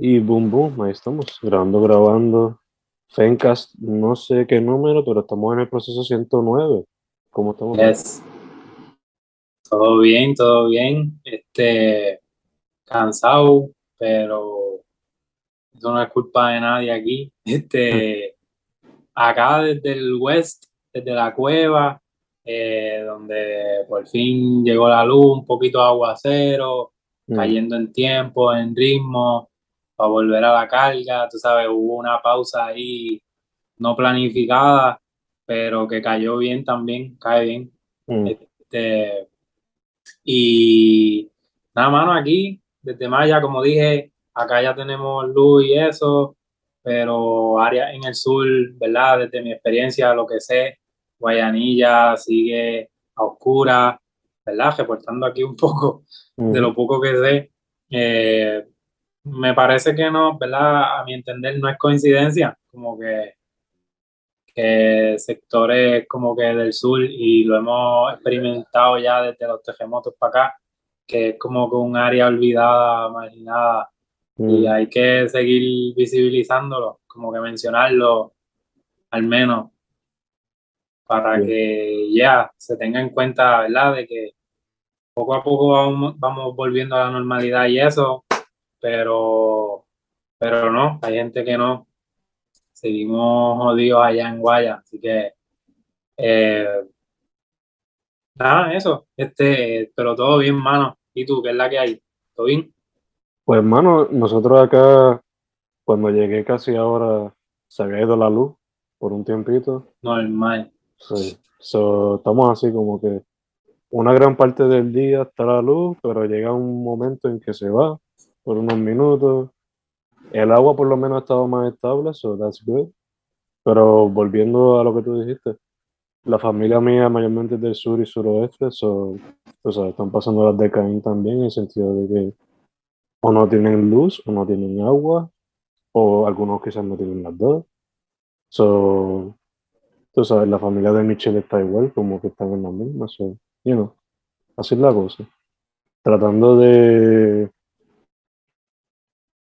Y boom, boom, ahí estamos, grabando, grabando. Fencast, no sé qué número, pero estamos en el proceso 109. ¿Cómo estamos? Yes. Todo bien, todo bien. Este, cansado, pero eso no es culpa de nadie aquí. Este, acá desde el West, desde la cueva, eh, donde por fin llegó la luz, un poquito de aguacero, Mm, cayendo en tiempo, en ritmo, para volver a la carga. Tú sabes, hubo una pausa ahí no planificada, pero que cayó bien también, cae bien. mm, Este, y nada, mano, aquí, desde Maya, como dije, acá ya tenemos luz y eso, pero áreas en el sur, ¿verdad? Desde mi experiencia, lo que sé, Guayanilla sigue a oscura, ¿verdad? Reportando aquí un poco de mm, lo poco que sé. Eh, me parece que no, ¿verdad? A mi entender no es coincidencia, como que, que sectores como que del sur, y lo hemos experimentado ya desde los terremotos para acá, que es como que un área olvidada, marginada, y mm, hay que seguir visibilizándolo, como que mencionarlo al menos, para que ya se tenga en cuenta, ¿verdad? De que poco a poco vamos, vamos volviendo a la normalidad y eso, pero, pero no, hay gente que no. Seguimos jodidos allá en Guaya, así que eh, nada, eso, este, pero todo bien, mano. ¿Y tú, qué es la que hay? ¿Todo bien? Pues, hermano, nosotros acá, cuando llegué casi ahora, se había ido la luz por un tiempito. Normal. Sí. So, estamos así como que una gran parte del día está la luz, pero llega un momento en que se va por unos minutos. El agua por lo menos ha estado más estable, so that's good. Pero volviendo a lo que tú dijiste, la familia mía mayormente del sur y suroeste, so, tú sabes, están pasando las de Caín también, en el sentido de que o no tienen luz, o no tienen agua, o algunos quizás no tienen las dos. So, tú sabes, la familia de Michelle está igual, como que están en la misma, so, you know, así es la cosa. Tratando de,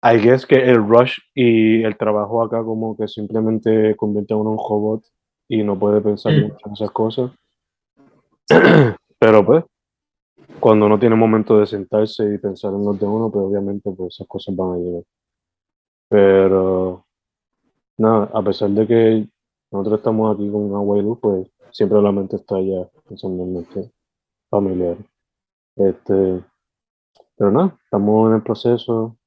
I guess que el rush y el trabajo acá como que simplemente convierte a uno en un robot y no puede pensar Mm. mucho en esas cosas. Pero pues, cuando uno tiene momento de sentarse y pensar en los de uno, pues obviamente pues esas cosas van a llegar. Pero nada, a pesar de que nosotros estamos aquí con agua y luz, pues siempre la mente está allá pensando en nuestro familiar. Este, pero nada, estamos en el proceso.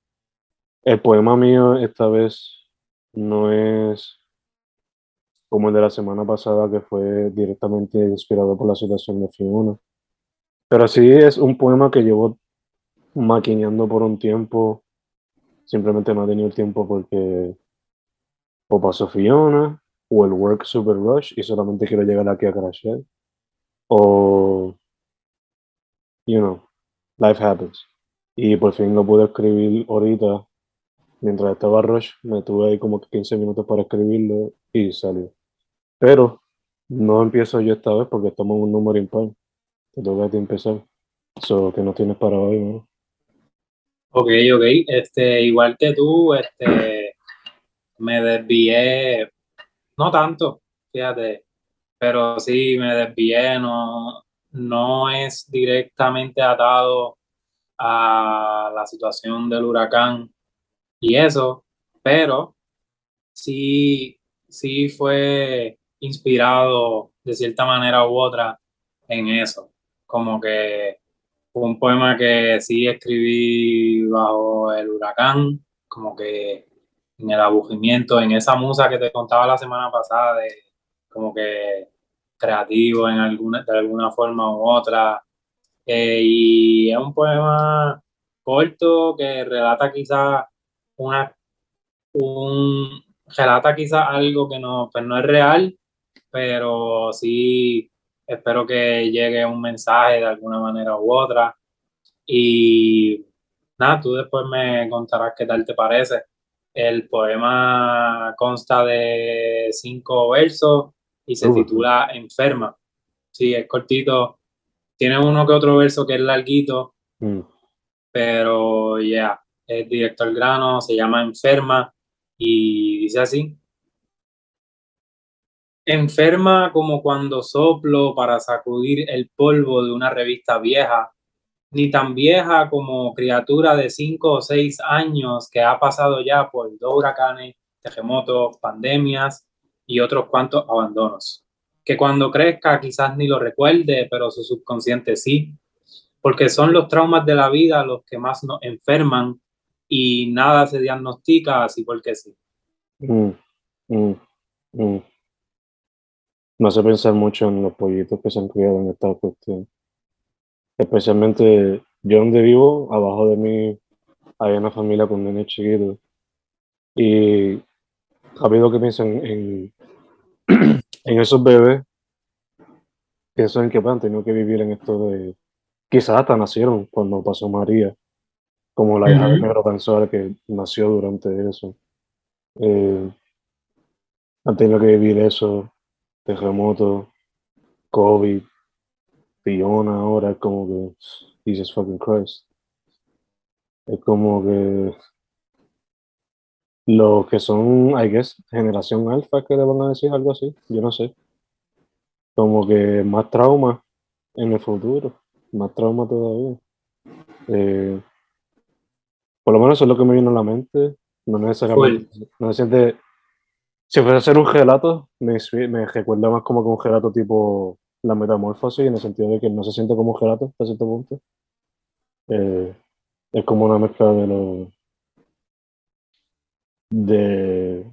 El poema mío esta vez no es como el de la semana pasada, que fue directamente inspirado por la situación de Fiona. Pero sí es un poema que llevo maquineando por un tiempo. Simplemente no he tenido tiempo porque o pasó Fiona, o el work super rush y solamente quiero llegar aquí a crashear. O, you know, life happens. Y por fin lo pude escribir ahorita. Mientras estaba rush, me tuve ahí como que 15 minutos para escribirlo y salió. Pero no empiezo yo esta vez porque estamos en un número impar. Te toca a ti empezar. So, que no tienes para hoy, ¿no? Ok, ok. Este, igual que tú, este, me desvié, no tanto, fíjate, pero sí me desvié, no, no es directamente atado a la situación del huracán y eso, pero sí, sí fue inspirado de cierta manera u otra en eso, como que fue un poema que sí escribí bajo el huracán, como que en el aburrimiento, en esa musa que te contaba la semana pasada, como que creativo en alguna, de alguna forma u otra. Eh, y es un poema corto que relata quizás una, un, relata quizás algo que no, pues no es real, pero sí espero que llegue un mensaje de alguna manera u otra. Y nada, tú después me contarás qué tal te parece. El poema consta de cinco versos y se Uh, titula Enferma. Sí, es cortito. Tiene uno que otro verso que es larguito, mm, pero ya, directo al grano, se llama Enferma y dice así. Enferma como cuando soplo para sacudir el polvo de una revista vieja, ni tan vieja como criatura de cinco o seis años que ha pasado ya por dos huracanes, terremotos, pandemias y otros cuantos abandonos. Que cuando crezca quizás ni lo recuerde, pero su subconsciente sí, porque son los traumas de la vida los que más nos enferman y nada se diagnostica así porque sí. Mm, mm, mm. Me hace pensar mucho en los pollitos que se han criado en esta cuestión. Especialmente yo donde vivo, abajo de mí hay una familia con nenes chiquitos. Y habido que piensan en, esos bebés, pienso en que han tenido que vivir en esto de... Quizás hasta nacieron cuando pasó María, como la hija de Negro Panzuela que nació durante eso. Eh, han tenido que vivir eso terremoto, COVID, Fiona ahora, como que, Jesus fucking Christ. Es como que los que son, I guess, generación alfa, que le van a decir algo así, yo no sé. Como que más trauma en el futuro, más trauma todavía. Eh, por lo menos eso es lo que me viene a la mente. No necesariamente, no se siente si fuese a ser un gelato, me, me recuerda más como que un gelato tipo la metamorfosis, en el sentido de que no se siente como un gelato hasta cierto punto. Eh, es como una mezcla de lo. de.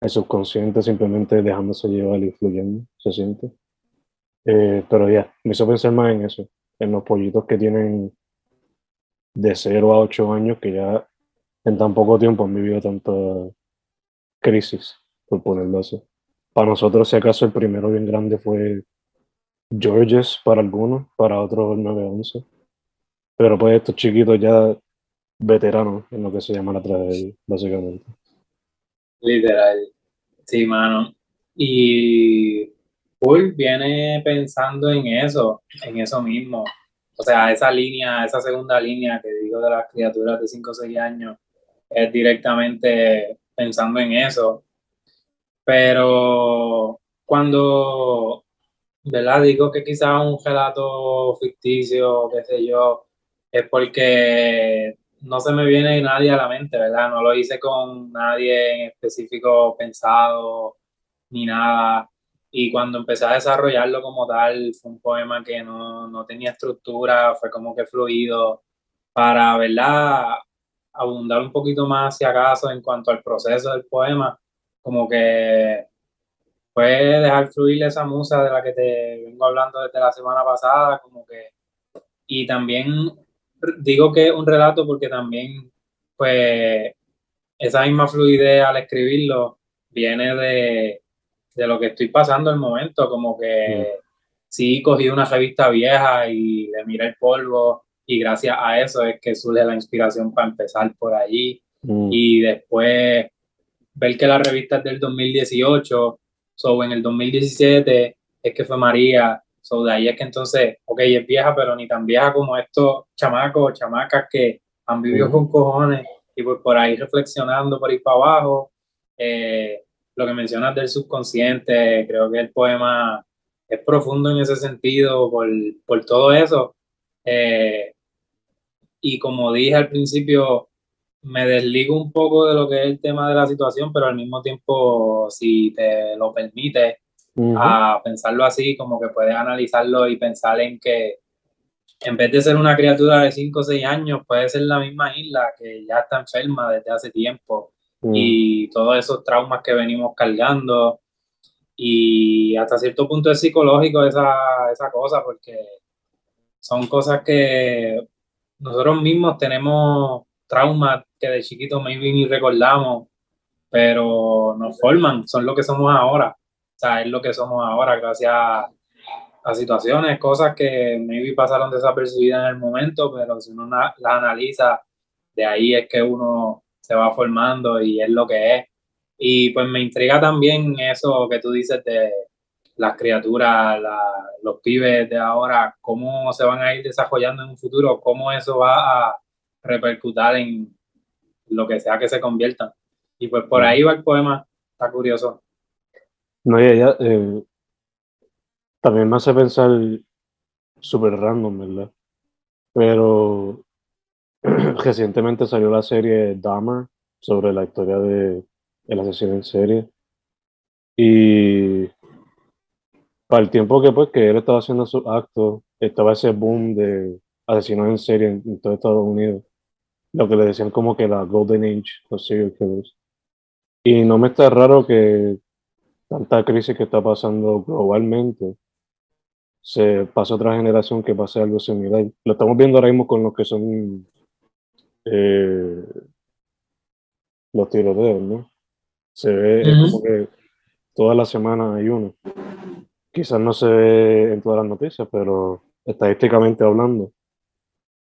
el subconsciente simplemente dejándose llevar y fluyendo, se siente. Eh, pero ya, me hizo pensar más en eso, en los pollitos que tienen de 0 a 8 años, que ya en tan poco tiempo han vivido tanto crisis, por ponerlo así. Para nosotros, si acaso, el primero bien grande fue Georges para algunos, para otros el 911. Pero pues estos chiquitos ya veteranos en lo que se llama la tragedia, básicamente. Literal. Sí, mano. Y Paul viene pensando en eso, en eso mismo. O sea, esa línea, esa segunda línea que digo de las criaturas de 5 o 6 años, es directamente pensando en eso. Pero cuando, ¿verdad? Digo que quizás un relato ficticio, qué sé yo, es porque no se me viene nadie a la mente, ¿verdad? No lo hice con nadie en específico pensado ni nada. Y cuando empecé a desarrollarlo como tal, fue un poema que no, no tenía estructura, fue como que fluido para, ¿verdad? abundar un poquito más, si acaso, en cuanto al proceso del poema, como que puede dejar fluir esa musa de la que te vengo hablando desde la semana pasada, como que, y también digo que es un relato porque también, pues, esa misma fluidez al escribirlo viene de, de lo que estoy pasando en el momento, como que mm. sí cogí una revista vieja y le miré el polvo y gracias a eso es que surge la inspiración para empezar por allí mm. y después ver que la revista es del 2018, so en el 2017 es que fue María, so de ahí es que entonces, ok, es vieja, pero ni tan vieja como estos chamacos, chamacas que han vivido mm. con cojones y pues por ahí reflexionando por ahí para abajo. Eh, lo que mencionas del subconsciente, creo que el poema es profundo en ese sentido por, por todo eso. Eh, y como dije al principio, me desligo un poco de lo que es el tema de la situación, pero al mismo tiempo, si te lo permite, a pensarlo así, como que puedes analizarlo y pensar en que en vez de ser una criatura de 5 o 6 años, puede ser la misma isla que ya está enferma desde hace tiempo mm. y todos esos traumas que venimos cargando y hasta cierto punto es psicológico esa, esa cosa porque son cosas que nosotros mismos tenemos traumas que de chiquitos maybe ni recordamos, pero nos forman, son lo que somos ahora. O sea, es lo que somos ahora gracias a, situaciones, cosas que maybe pasaron desapercibidas en el momento, pero si uno las analiza, de ahí es que uno se va formando y es lo que es. Y pues me intriga también eso que tú dices de las criaturas, los pibes de ahora, cómo se van a ir desarrollando en un futuro, cómo eso va a repercutar en lo que sea que se conviertan. Y pues por ahí va el poema, está curioso. No, y ella eh, también me hace pensar súper random, ¿verdad? Pero recientemente salió la serie Dahmer sobre la historia de el asesino en serie. Y para el tiempo que pues que él estaba haciendo sus actos, estaba ese boom de asesinos en serie en, todo Estados Unidos. Lo que le decían como que la Golden Age, los serial killers. Y no me está raro que tanta crisis que está pasando globalmente se pase otra generación que pase algo similar. Lo estamos viendo ahora mismo con los que son eh, los tiroteos, ¿no? Se ve como que toda la semana hay uno. Quizás no se ve en todas las noticias, pero estadísticamente hablando,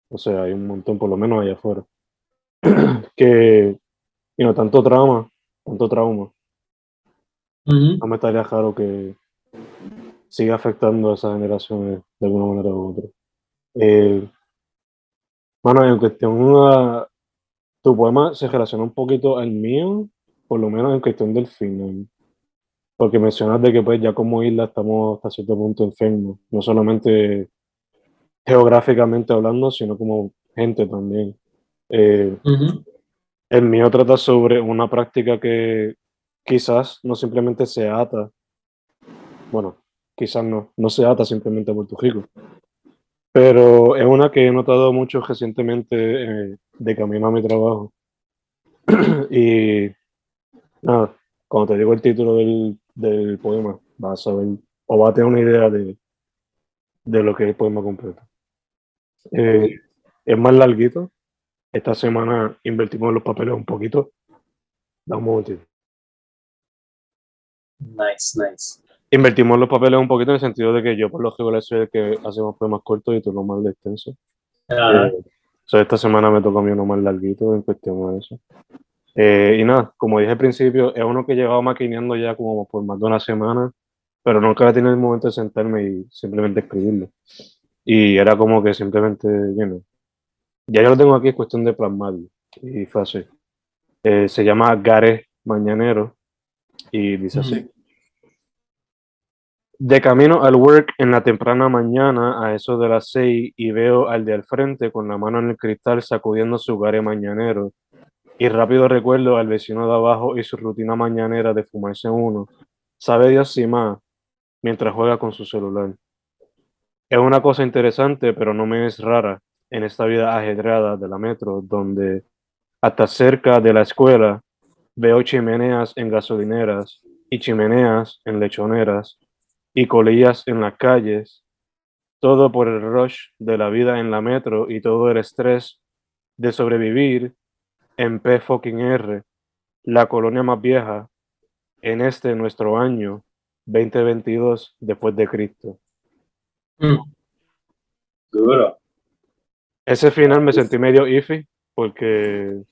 o sea, hay un montón, por lo menos allá afuera, que, y no, tanto trauma, tanto trauma. No me estaría raro que siga afectando a esas generaciones de alguna manera u otra. Eh, bueno, en cuestión, tu poema se relaciona un poquito al mío, por lo menos en cuestión del final. Porque mencionas de que pues ya como isla estamos hasta cierto punto enfermos, no solamente geográficamente hablando, sino como gente también. Eh, el mío trata sobre una práctica que quizás no simplemente se ata, bueno, quizás no, no se ata simplemente a Puerto Rico, pero es una que he notado mucho recientemente eh, de camino a mi trabajo. y nada, cuando te digo el título del, del poema, vas a ver o vas a tener una idea de, de lo que es el poema completo. Eh, es más larguito. Esta semana invertimos en los papeles un poquito. Da un momentito. Nice, nice. Invertimos los papeles un poquito en el sentido de que yo por lo general soy el que hacemos poemas cortos y tú los más extensos. Eh, esta semana me tocó a mí uno más larguito en cuestión de eso. Eh, y nada, como dije al principio, es uno que he llevado maquineando ya como por más de una semana, pero nunca he tenido el momento de sentarme y simplemente escribirlo. Y era como que simplemente, you ya yo lo tengo aquí, es cuestión de plasmarlo. Y fue así. Eh, se llama Gare Mañanero y dice así. De camino al work en la temprana mañana, a eso de las seis, y veo al de al frente con la mano en el cristal sacudiendo su gare mañanero. Y rápido recuerdo al vecino de abajo y su rutina mañanera de fumarse uno. Sabe Dios si más, mientras juega con su celular. Es una cosa interesante, pero no me es rara en esta vida ajetreada de la metro, donde hasta cerca de la escuela veo chimeneas en gasolineras y chimeneas en lechoneras y colillas en las calles, todo por el rush de la vida en la metro y todo el estrés de sobrevivir en P fucking R, la colonia más vieja, en este nuestro año 2022 después de Cristo. Mm. Duro. Ese final me sentí medio iffy porque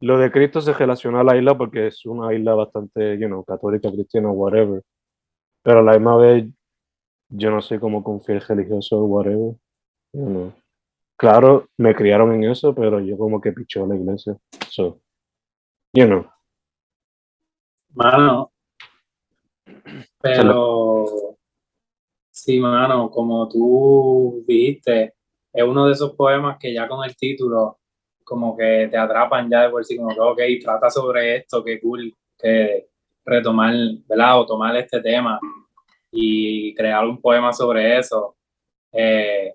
lo de Cristo se relaciona a la isla porque es una isla bastante, you know, católica, cristiana, whatever. Pero a la misma vez, yo no sé cómo confiar religioso, whatever. Claro, me criaron en eso, pero yo como que pichó la iglesia. So, you know. Mano. Pero Sí, mano, como tú dijiste, es uno de esos poemas que ya con el título como que te atrapan ya de por sí, como que, ok, trata sobre esto, qué cool que retomar, ¿verdad? O tomar este tema y crear un poema sobre eso. Eh,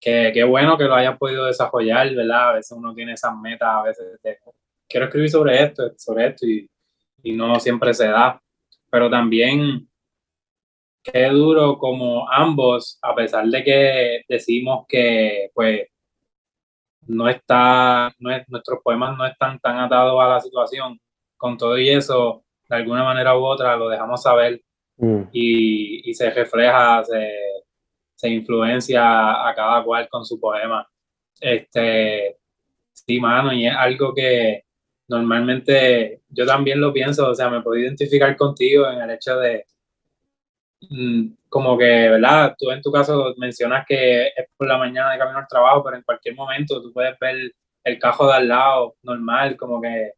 que qué bueno que lo hayas podido desarrollar, ¿verdad? A veces uno tiene esas metas, a veces quiero escribir sobre esto, sobre esto y, y no siempre se da. Pero también qué duro como ambos, a pesar de que decimos que pues no está, no es, nuestros poemas no están tan atados a la situación, con todo y eso, de alguna manera u otra lo dejamos saber mm. y, y, se refleja, se, se, influencia a cada cual con su poema. Este, sí, mano, y es algo que normalmente yo también lo pienso, o sea, me puedo identificar contigo en el hecho de mm, como que, ¿verdad? Tú en tu caso mencionas que es por la mañana de camino al trabajo, pero en cualquier momento tú puedes ver el cajo de al lado, normal, como que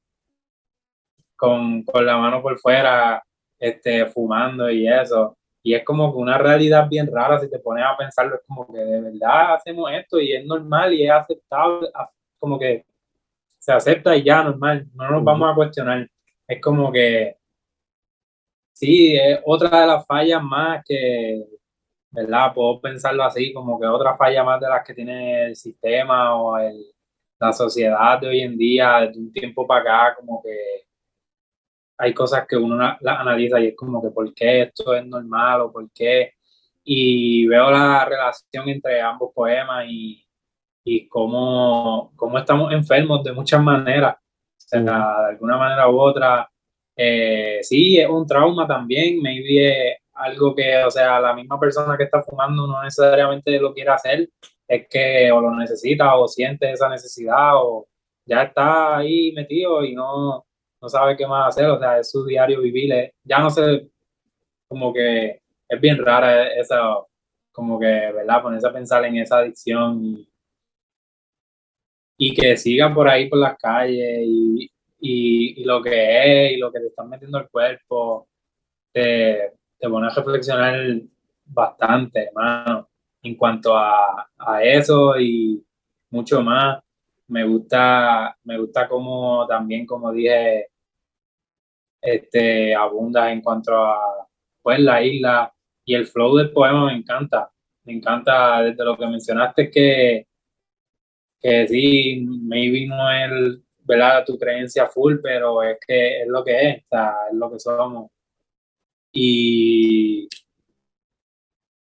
con, con la mano por fuera, este, fumando y eso. Y es como que una realidad bien rara si te pones a pensarlo, es como que de verdad hacemos esto y es normal y es aceptable, como que se acepta y ya normal, no nos vamos a cuestionar. Es como que, sí, es otra de las fallas más que, ¿verdad? Puedo pensarlo así, como que otra falla más de las que tiene el sistema o el, la sociedad de hoy en día, de un tiempo para acá, como que hay cosas que uno las analiza y es como que por qué esto es normal o por qué. Y veo la relación entre ambos poemas y, y cómo, cómo estamos enfermos de muchas maneras. O sea, de alguna manera u otra, eh, sí, es un trauma también, maybe es algo que, o sea, la misma persona que está fumando no necesariamente lo quiere hacer, es que o lo necesita o siente esa necesidad o ya está ahí metido y no, no sabe qué más hacer, o sea, es su diario vivir, ya no sé, como que es bien rara esa, como que, ¿verdad? Ponerse a pensar en esa adicción y, y que sigan por ahí por las calles y, y, lo que es y lo que te están metiendo al cuerpo, te, te pone a reflexionar bastante, hermano, en cuanto a, a eso y mucho más me gusta, me gusta como también, como dije, este, abunda en cuanto a pues, la isla y el flow del poema me encanta. Me encanta desde lo que mencionaste que, que sí, maybe no es ¿verdad? tu creencia full, pero es que es lo que es, es lo que somos. Y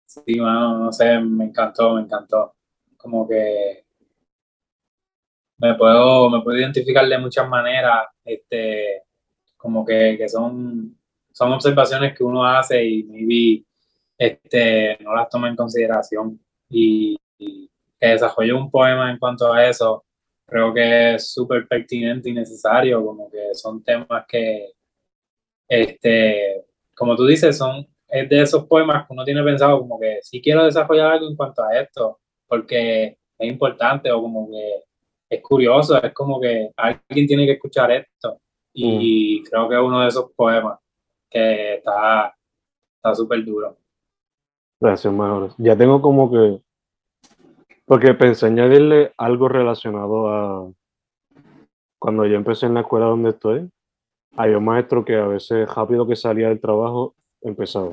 sí, bueno, no sé, me encantó, me encantó. Como que me puedo, me puedo identificar de muchas maneras, este, como que, que son, son observaciones que uno hace y maybe este, no las toma en consideración. Y, que desarrolle un poema en cuanto a eso, creo que es súper pertinente y necesario, como que son temas que, este, como tú dices, son es de esos poemas que uno tiene pensado como que si quiero desarrollar algo en cuanto a esto, porque es importante o como que es curioso, es como que alguien tiene que escuchar esto y mm. creo que es uno de esos poemas que está súper duro. Gracias, mejor. Ya tengo como que, porque pensé añadirle algo relacionado a cuando yo empecé en la escuela donde estoy, había un maestro que a veces rápido que salía del trabajo empezaba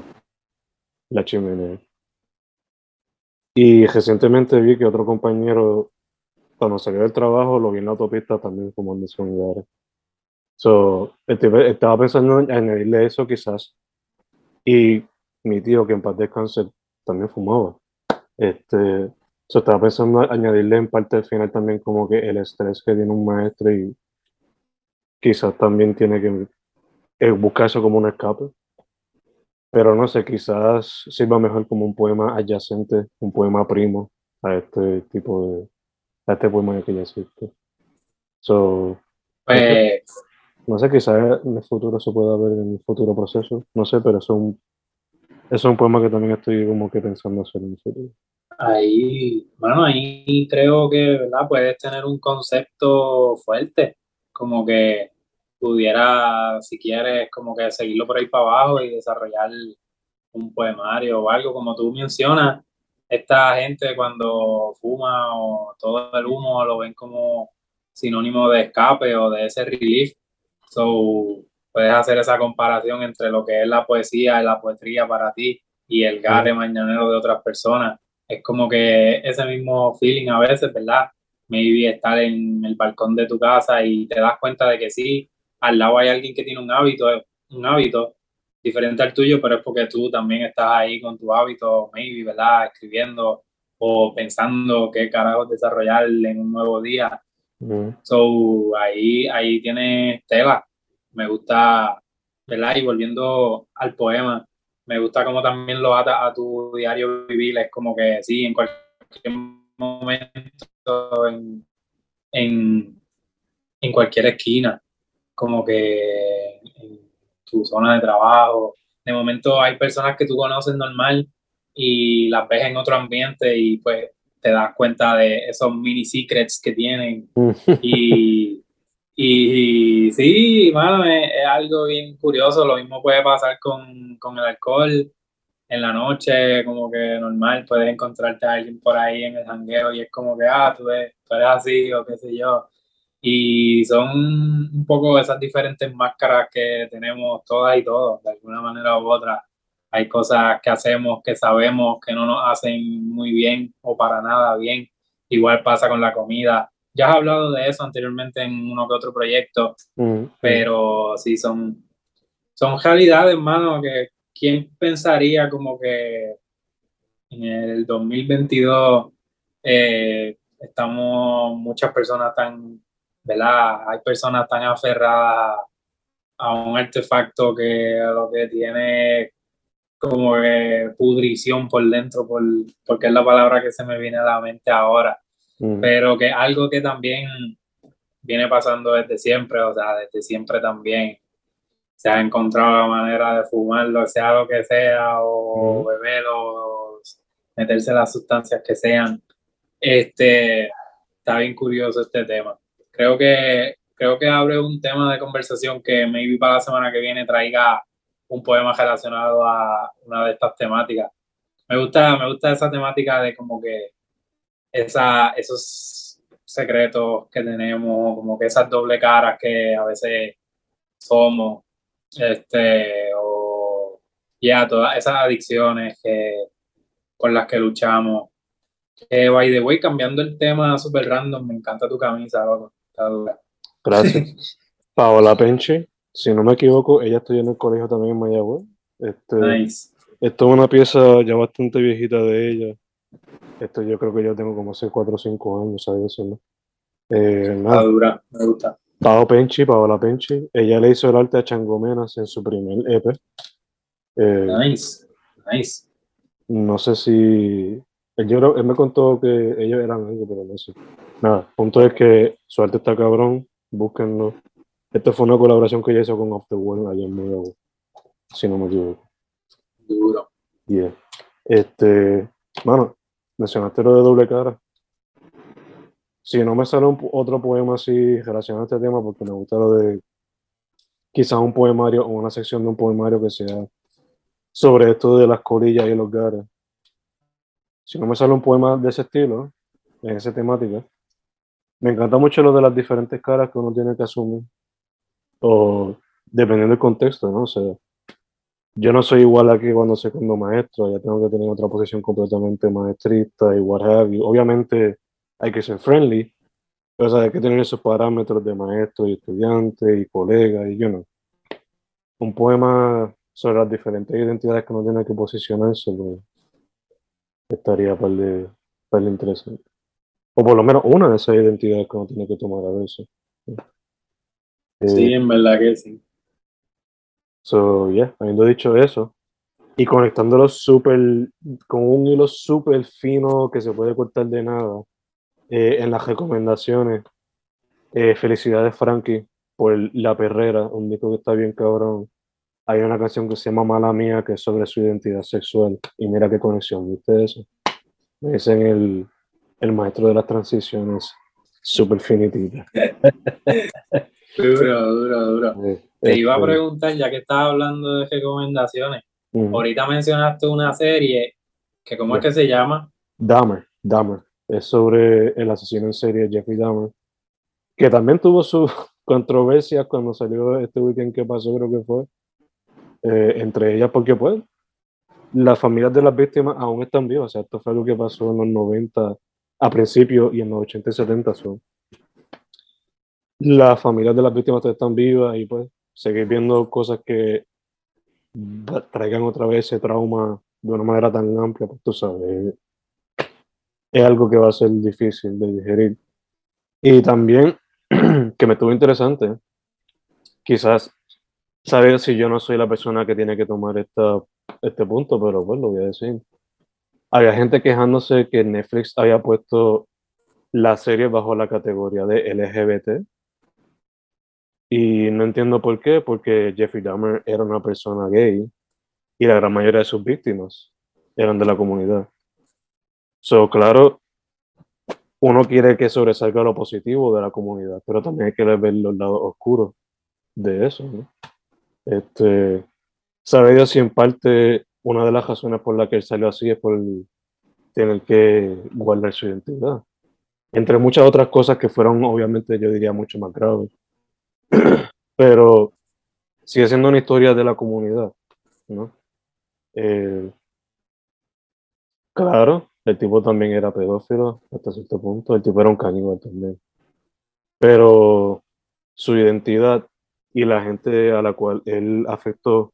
la chimenea. Y recientemente vi que otro compañero, cuando salió del trabajo, lo vi en la autopista también como en So, estaba pensando en añadirle eso quizás. Y mi tío, que en paz descanse, también fumaba. Este, so, estaba pensando en añadirle en parte al final también como que el estrés que tiene un maestro y quizás también tiene que eh, buscar eso como un escape. Pero no sé, quizás sirva mejor como un poema adyacente, un poema primo a este tipo de, a este poema que ya existe. So, pues, no sé, quizás en el futuro se pueda ver en el futuro proceso, no sé, pero eso es un, es un poema que también estoy como que pensando hacer en el futuro. Ahí, bueno, ahí creo que, ¿verdad? Puedes tener un concepto fuerte, como que pudiera, si quieres, como que seguirlo por ahí para abajo y desarrollar un poemario o algo, como tú mencionas, esta gente cuando fuma o todo el humo lo ven como sinónimo de escape o de ese relief So, puedes hacer esa comparación entre lo que es la poesía y la poesía para ti y el gare mañanero de otras personas. Es como que ese mismo feeling a veces, ¿verdad? Maybe estar en el balcón de tu casa y te das cuenta de que sí, al lado hay alguien que tiene un hábito, un hábito diferente al tuyo, pero es porque tú también estás ahí con tu hábito, maybe, ¿verdad? Escribiendo o pensando qué carajos desarrollar en un nuevo día. So, ahí, ahí tienes tela. Me gusta, ¿verdad? Y volviendo al poema, me gusta como también lo ata a tu diario vivir. Es como que sí, en cualquier momento, en, en, cualquier esquina, como que en tu zona de trabajo, de momento hay personas que tú conoces normal y las ves en otro ambiente y pues te das cuenta de esos mini secrets que tienen. y, y, sí, mano, es, algo bien curioso. Lo mismo puede pasar con, con el alcohol en la noche, como que normal, puedes encontrarte a alguien por ahí en el jangueo y es como que, ah, tú eres, tú eres así o qué sé yo. Y son un poco esas diferentes máscaras que tenemos todas y todos, de alguna manera u otra. Hay cosas que hacemos que sabemos que no nos hacen muy bien o para nada bien. Igual pasa con la comida. Ya has hablado de eso anteriormente en uno que otro proyecto, mm, mm. pero sí, son, son realidades, hermano, que, ¿quién pensaría como que en el 2022 eh, estamos muchas personas tan, ¿verdad? Hay personas tan aferradas a un artefacto que lo que tiene como que pudrición por dentro, por, porque es la palabra que se me viene a la mente ahora, mm. pero que algo que también viene pasando desde siempre, o sea, desde siempre también se ha encontrado la manera de fumarlo, sea lo que sea, o beberlo, o meterse las sustancias que sean. Este, está bien curioso este tema. Creo que, creo que abre un tema de conversación que maybe para la semana que viene traiga un poema relacionado a una de estas temáticas. Me gusta, me gusta esa temática de como que esa, esos secretos que tenemos, como que esas doble caras que a veces somos este, o ya todas esas adicciones que, con las que luchamos. Eh, by the way, cambiando el tema super random, me encanta tu camisa, Gracias. Paola Penche, si no me equivoco, ella estudió en el colegio también en Mayagüez. Este, nice. Esto es una pieza ya bastante viejita de ella. Esto yo creo que yo tengo como hace 4 o 5 años, ¿sabes decirlo? Eh, nada. dura, me gusta. Pao Penchi, Paola Penchi, ella le hizo el arte a Changomenas en su primer EP. Eh, nice, nice. No sé si. Él, yo él me contó que ellos eran algo, pero no sé. Nada, punto es que su arte está cabrón, búsquenlo. Esta fue una colaboración que ella hizo con Off the World ayer en Nuevo, si no me equivoco. Duro. Yeah. Este, bueno, mencionaste lo de doble cara si no me sale otro poema así relacionado a este tema, porque me gusta lo de quizás un poemario o una sección de un poemario que sea sobre esto de las colillas y los gares. Si no me sale un poema de ese estilo, en esa temática, me encanta mucho lo de las diferentes caras que uno tiene que asumir, o dependiendo del contexto, ¿no? O sea, yo no soy igual aquí cuando soy cuando maestro, ya tengo que tener otra posición completamente maestrista y what have you. Obviamente, hay que ser friendly, pero hay que tener esos parámetros de maestro y estudiante y colega y yo no. Un poema sobre las diferentes identidades que uno tiene que posicionarse, pues, estaría para el, para el interesante. O por lo menos una de esas identidades que uno tiene que tomar a veces. sí, en verdad que sí. So, yeah, habiendo dicho eso, y conectándolo súper, con un hilo súper fino que se puede cortar de nada, eh, en las recomendaciones. Eh, felicidades, Frankie, por La Perrera, un disco que está bien cabrón. Hay una canción que se llama Mala Mía, que es sobre su identidad sexual. Y mira qué conexión, ¿viste eso? Me dicen el, el maestro de las transiciones, súper finitita. duro, duro, duro. Te iba a este preguntar, ya que estabas hablando de recomendaciones, ahorita mencionaste una serie que, ¿cómo es que se llama? Dahmer, Dahmer es sobre el asesino en serie Jeffrey Dahmer, que también tuvo sus controversias cuando salió este weekend que pasó, creo que fue, eh, entre ellas porque pues las familias de las víctimas aún están vivas, o sea, esto fue algo que pasó en los 90 a principios y en los 80 y 70 son. Las familias de las víctimas están vivas y pues seguir viendo cosas que traigan otra vez ese trauma de una manera tan amplia, pues tú sabes, es algo que va a ser difícil de digerir. Y también, que me estuvo interesante, quizás saber si yo no soy la persona que tiene que tomar esta, este punto, pero pues lo voy a decir. Había gente quejándose que Netflix había puesto la serie bajo la categoría de LGBT. Y no entiendo por qué, porque Jeffrey Dahmer era una persona gay y la gran mayoría de sus víctimas eran de la comunidad. So, claro, uno quiere que sobresalga lo positivo de la comunidad, pero también hay que ver los lados oscuros de eso. ¿no? Este, sabe Dios si en parte una de las razones por la que él salió así es por tener que guardar su identidad. Entre muchas otras cosas que fueron, obviamente, yo diría, mucho más graves. Pero sigue siendo una historia de la comunidad, ¿no? Eh, claro, el tipo también era pedófilo hasta cierto punto, el tipo era un caníbal también. Pero su identidad y la gente a la cual él afectó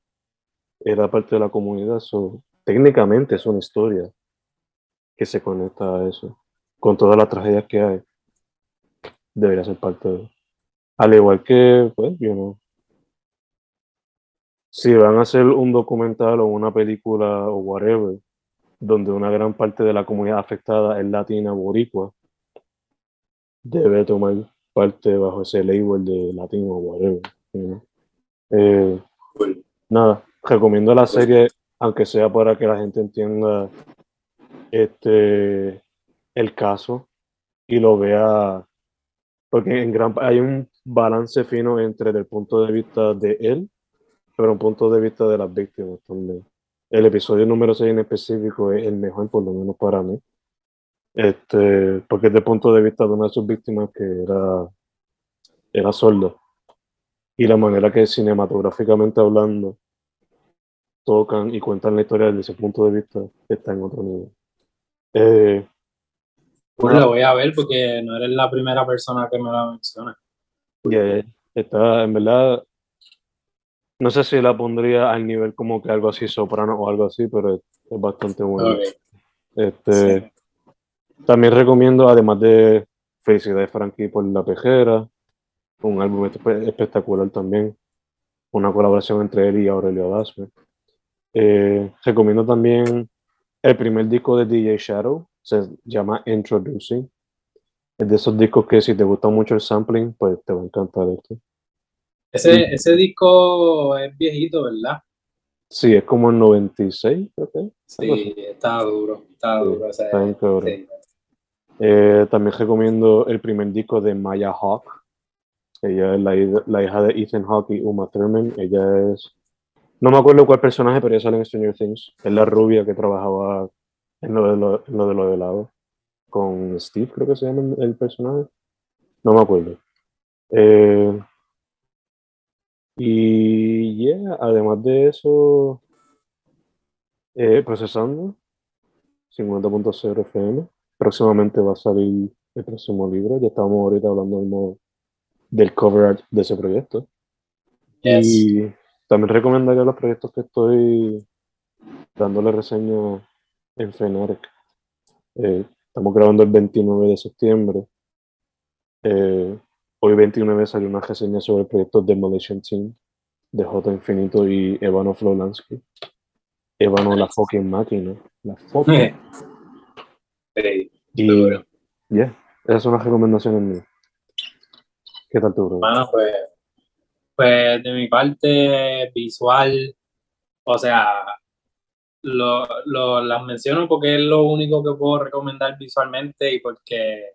era parte de la comunidad, so, técnicamente es una historia que se conecta a eso, con todas las tragedias que hay. Debería ser parte de Al igual que, pues, yo no. Si van a hacer un documental o una película o whatever, donde una gran parte de la comunidad afectada es latina boricua, debe tomar parte bajo ese label de latino o whatever. Eh, nada, recomiendo la serie, aunque sea para que la gente entienda este el caso y lo vea, porque en gran hay un balance fino entre el punto de vista de él, pero un punto de vista de las víctimas también. El episodio número 6 en específico es el mejor, por lo menos para mí. Este, porque es del punto de vista de una de sus víctimas que era, era sordo y la manera que cinematográficamente hablando tocan y cuentan la historia desde ese punto de vista está en otro nivel. Eh, pues lo voy a ver porque no eres la primera persona que me la menciona. Está, en verdad, no sé si la pondría al nivel como que algo así soprano o algo así, pero es, bastante bueno. Este, También recomiendo, además de Felicidades Frankie por la pejera, un álbum espectacular también, una colaboración entre él y Aurelio Dasme. Eh, recomiendo también el primer disco de DJ Shadow, se llama Introducing. Es de esos discos que si te gusta mucho el sampling, pues te va a encantar esto. Ese, ese disco es viejito, ¿verdad? Sí, es como el 96, creo Sí, está duro, está duro. Eh, también recomiendo el primer disco de Maya Hawk, ella es la, hija de Ethan Hawke y Uma Thurman. Ella es. No me acuerdo cuál personaje, pero ella sale en Stranger Things. Es la rubia que trabajaba en lo de lo, en lo, de lo helado. Con Steve, creo que se llama el personaje. No me acuerdo. Eh, y yeah, además de eso, eh, procesando 50.0 FM. Próximamente va a salir el próximo libro. Ya estamos ahorita hablando del modo del cover de ese proyecto. Y también recomendaría los proyectos que estoy dándole reseña en Fenarec. Eh, estamos grabando el 29 de septiembre. Eh, hoy 29 salió una reseña sobre el proyecto Demolition Team de J Infinito y Evano Flolansky. Evano la fucking máquina. La fucking. y, yeah, esas son las recomendaciones mías. ¿Qué tal tu Bueno, pues, pues de mi parte visual, o sea, lo, lo, las menciono porque es lo único que puedo recomendar visualmente y porque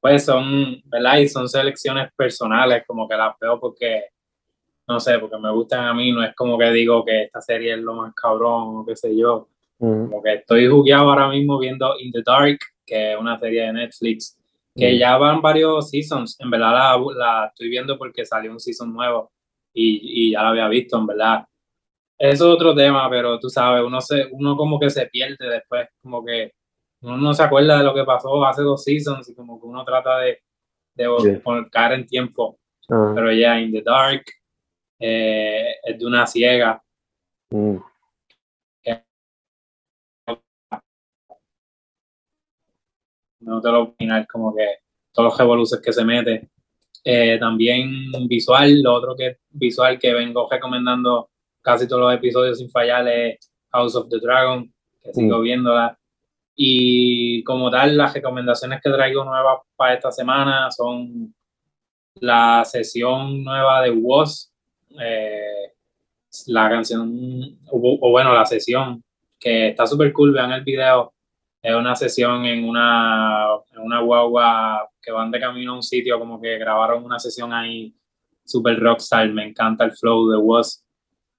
pues son, ¿verdad? Y son selecciones personales, como que las veo porque, no sé, porque me gustan a mí, no es como que digo que esta serie es lo más cabrón o qué sé yo. Como que estoy jugueado ahora mismo viendo In the Dark, que es una serie de Netflix que mm. ya van varios seasons. En verdad la, la, estoy viendo porque salió un season nuevo y, y, ya la había visto, en verdad. Es otro tema, pero tú sabes, uno, se, uno como que se pierde después, como que uno no se acuerda de lo que pasó hace dos seasons y como que uno trata de, de caer en tiempo. Ah. Pero ya, In the Dark, eh, es de una ciega. Mm. no te lo opinar, como que todos los revoluciones que se mete. Eh, también visual, lo otro que visual que vengo recomendando casi todos los episodios sin fallar es House of the Dragon, que sigo mm. viéndola. Y como tal, las recomendaciones que traigo nuevas para esta semana son la sesión nueva de WOS, eh, la canción, o, bueno, la sesión, que está súper cool, vean el video, es una sesión en una, en una guagua que van de camino a un sitio, como que grabaron una sesión ahí, super rockstar, me encanta el flow de Was,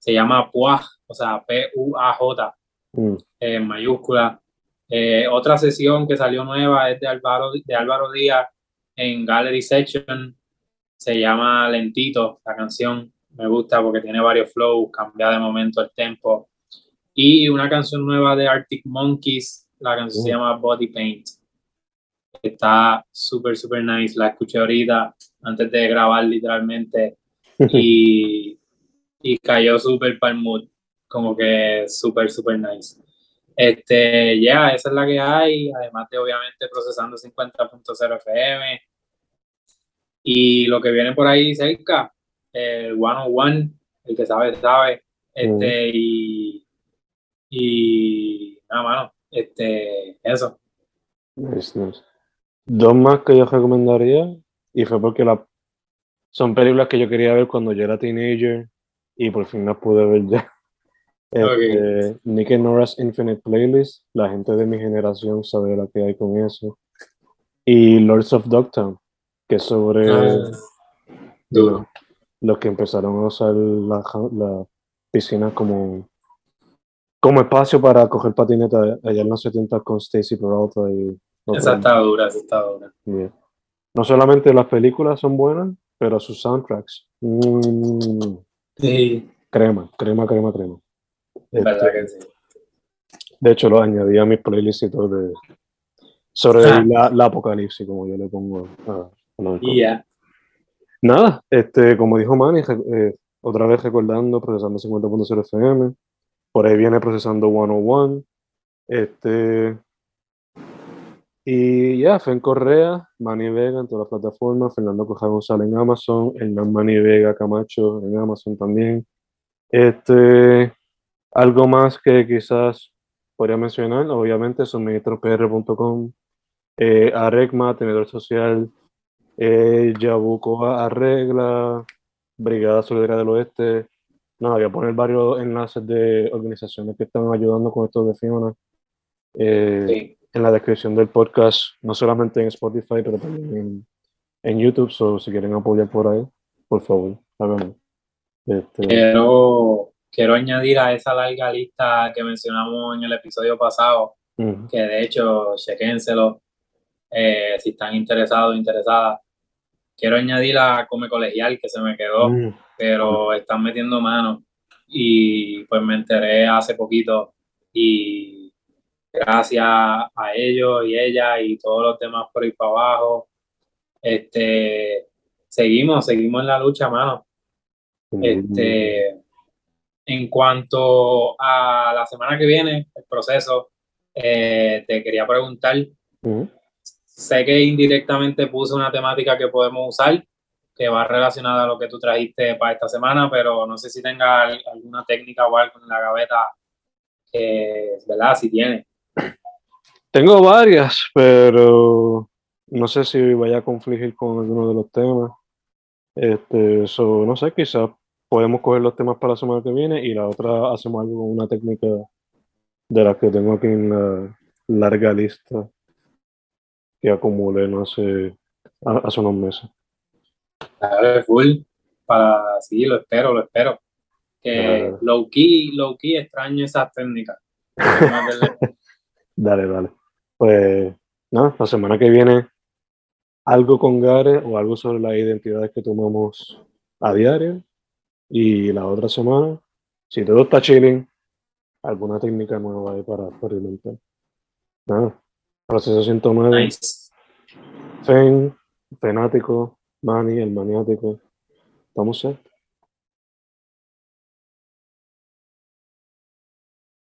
se llama Puaj, o sea, P-U-A-J, mm. en mayúscula. Eh, otra sesión que salió nueva es de Álvaro, de Álvaro Díaz en Gallery Section, se llama Lentito, la canción, me gusta porque tiene varios flows, cambia de momento el tempo. Y una canción nueva de Arctic Monkeys, la canción se uh. llama Body Paint. Está súper, súper nice. La escuché ahorita, antes de grabar literalmente. y, y cayó súper para el mood. Como que súper, súper nice. Este, ya, esa es la que hay. Además de, obviamente, procesando 50.0 FM. Y lo que viene por ahí cerca, el one on one, el que sabe, sabe. Este, y, y nada, mano, este, eso. Dos más que yo recomendaría, y fue porque la, son películas que yo quería ver cuando yo era teenager y por fin las pude ver ya. Este, Nick Norris Infinite Playlist, la gente de mi generación sabe la que hay con eso. Y Lords of Dogtown, que es sobre ah, los que empezaron a usar la, la piscina como, como espacio para coger patineta allá en los 70 con Stacy Peralta y... Esa está dura, esa está dura. No solamente las películas son buenas, pero sus soundtracks. Mm, sí. Crema, crema, crema, crema. ¿Verdad este, que sí? De hecho, lo añadí a mis playlists y todo de, sobre ah. la, la, apocalipsis, como yo le pongo a, y ya. Nada, este, como dijo Manny, eh, otra vez recordando, procesando 50.0 FM, por ahí viene procesando 101, este, y ya, yeah, Fen Correa, Manny Vega en todas las plataformas, Fernando Coja González en Amazon, el Manny Vega Camacho en Amazon también. Este, algo más que quizás podría mencionar, obviamente, suministropr.com, eh, Aregma, tenedor social, eh, Yabuco arregla, Brigada Solidaria del Oeste. Nada, voy a poner varios enlaces de organizaciones que están ayudando con esto de Fiona eh, en la descripción del podcast, no solamente en Spotify, pero también en, YouTube. So, si quieren apoyar por ahí, por favor, háganlo. Este, quiero, quiero añadir a esa larga lista que mencionamos en el episodio pasado, que de hecho, chequénselo eh, si están interesados o interesadas quiero añadir la Come Colegial que se me quedó, mm. pero están metiendo manos y pues me enteré hace poquito y gracias a ellos y ella y todos los demás por ir para abajo, este, seguimos, seguimos en la lucha, mano. Este, en cuanto a la semana que viene, el proceso, eh, te quería preguntar. Sé que indirectamente puse una temática que podemos usar, que va relacionada a lo que tú trajiste para esta semana, pero no sé si tenga alguna técnica o algo en la gaveta, ¿verdad? Si tiene. Tengo varias, pero no sé si vaya a confligir con alguno de los temas. Este, eso no sé, quizás podemos coger los temas para la semana que viene y la otra hacemos algo con una técnica de las que tengo aquí en la larga lista que acumulé no hace, hace unos meses. Dale, full. Para, sí, lo espero, lo espero. Que low key, low key extraño esas técnicas. dale, dale. Pues, nada, la semana que viene algo con Gare o algo sobre las identidades que tomamos a diario. Y la otra semana, si todo está chilling, alguna técnica nueva ahí para experimentar. Nada, Proceso 109. Nice. Fen, Fenático, Mani, el maniático. Estamos set.